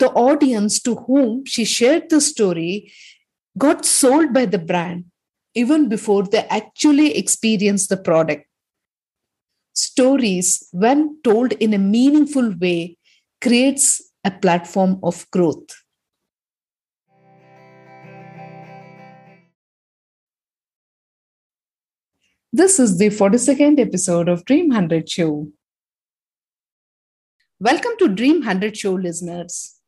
the audience to whom she shared the story got sold by the brand even before they actually experienced the product. Stories, when told in a meaningful way, creates a platform of growth. This is the 42nd episode of Dream 100 Show. Welcome to Dream 100 Show listeners.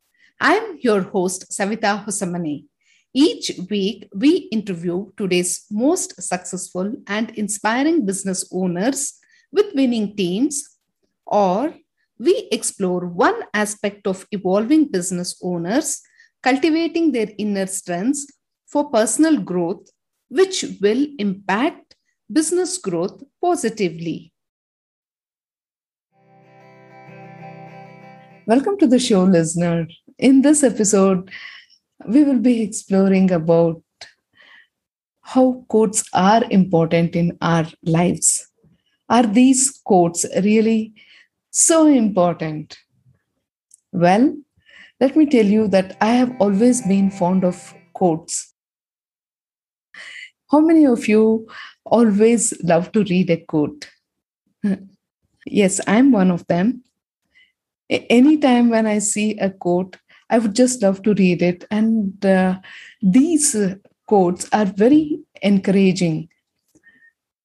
I'm your host, Savita Hosamani. Each week, we interview today's most successful and inspiring business owners with winning teams, or we explore one aspect of evolving business owners cultivating their inner strengths for personal growth, which will impact business growth positively. Welcome to the show, listener. In this episode, we will be exploring about how quotes are important in our lives. Are these quotes really so important? Well, let me tell you that I have always been fond of quotes. How many of you always love to read a quote? yes, I'm one of them. Anytime when I see a quote, I would just love to read it. And uh, these quotes are very encouraging.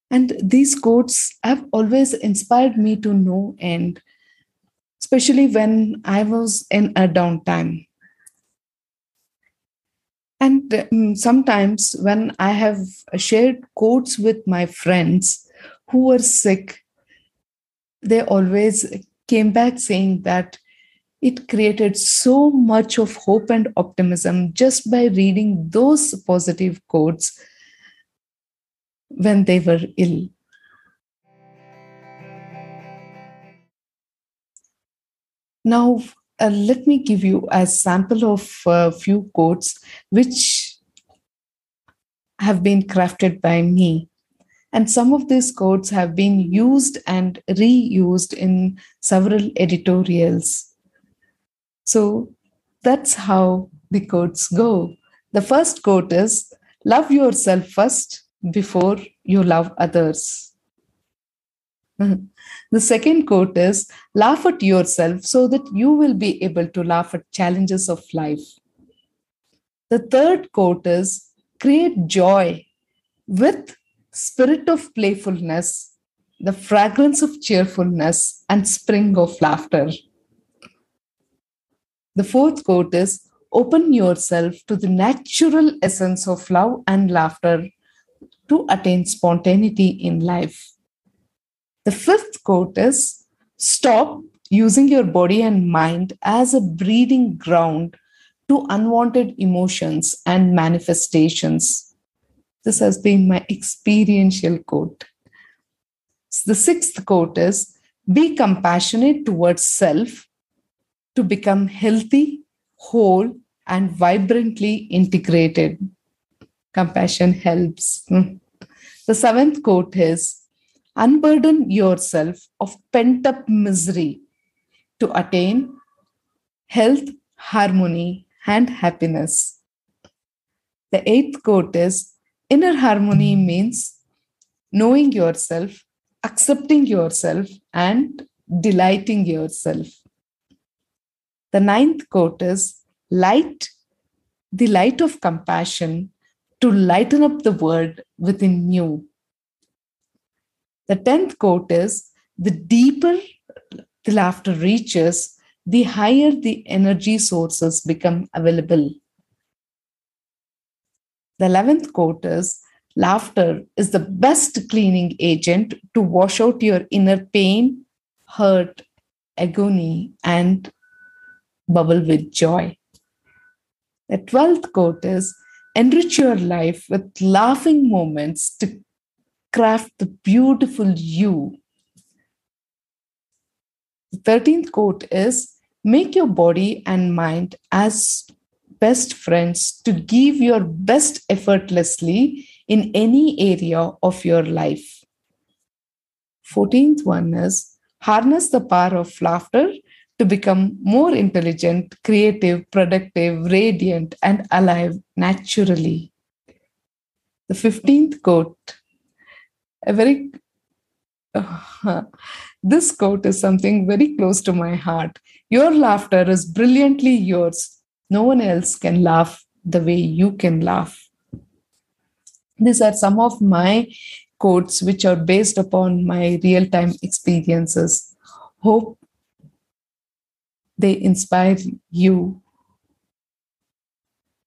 And these quotes have always inspired me to no end, especially when I was in a downtime. And um, sometimes when I have shared quotes with my friends who were sick, they always came back saying that it created so much of hope and optimism just by reading those positive quotes when they were ill. Now, uh, let me give you a sample of a few quotes which have been crafted by me. And some of these quotes have been used and reused in several editorials so that's how the quotes go. The first quote is Love yourself first before you love others. The second quote is Laugh at yourself so that you will be able to laugh at challenges of life. The third quote is Create joy with spirit of playfulness, the fragrance of cheerfulness, and spring of laughter. The fourth quote is Open yourself to the natural essence of love and laughter to attain spontaneity in life. The fifth quote is Stop using your body and mind as a breeding ground to unwanted emotions and manifestations. This has been my experiential quote. The sixth quote is Be compassionate towards self to become healthy, whole, and vibrantly integrated. Compassion helps. Hmm. The seventh quote is Unburden yourself of pent up misery to attain health, harmony, and happiness. The eighth quote is Inner harmony means knowing yourself, accepting yourself, and delighting yourself. The ninth quote is light, the light of compassion to lighten up the world within you. The tenth quote is the deeper the laughter reaches, the higher the energy sources become available. The 11th quote is laughter is the best cleaning agent to wash out your inner pain, hurt, agony, and bubble with joy. The 12th quote is enrich your life with laughing moments to craft the beautiful you. The 13th quote is make your body and mind as best friends to give your best effortlessly in any area of your life. 14th one is harness the power of laughter to become more intelligent, creative, productive, radiant, and alive naturally. The 15th quote, a very uh, this quote is something very close to my heart. Your laughter is brilliantly yours. No one else can laugh the way you can laugh. These are some of my quotes which are based upon my real time experiences. Hope they inspire you.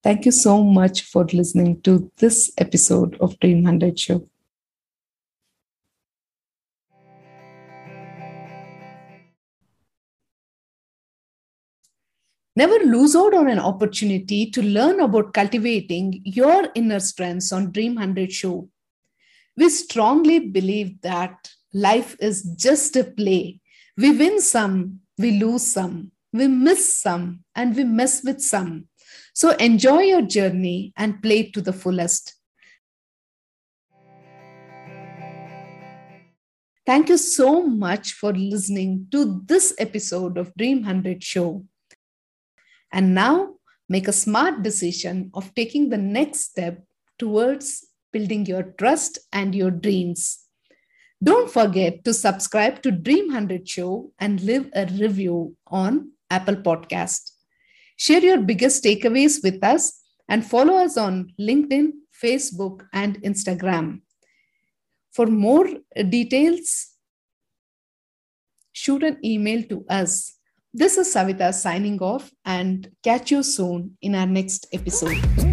Thank you so much for listening to this episode of Dream 100 Show. Never lose out on an opportunity to learn about cultivating your inner strengths on Dream 100 Show. We strongly believe that life is just a play. We win some, we lose some, we miss some, and we mess with some. So enjoy your journey and play to the fullest. Thank you so much for listening to this episode of Dream 100 Show. And now make a smart decision of taking the next step towards building your trust and your dreams. Don't forget to subscribe to Dream 100 Show and leave a review on Apple Podcast. Share your biggest takeaways with us and follow us on LinkedIn, Facebook, and Instagram. For more details, shoot an email to us this is Savita signing off and catch you soon in our next episode.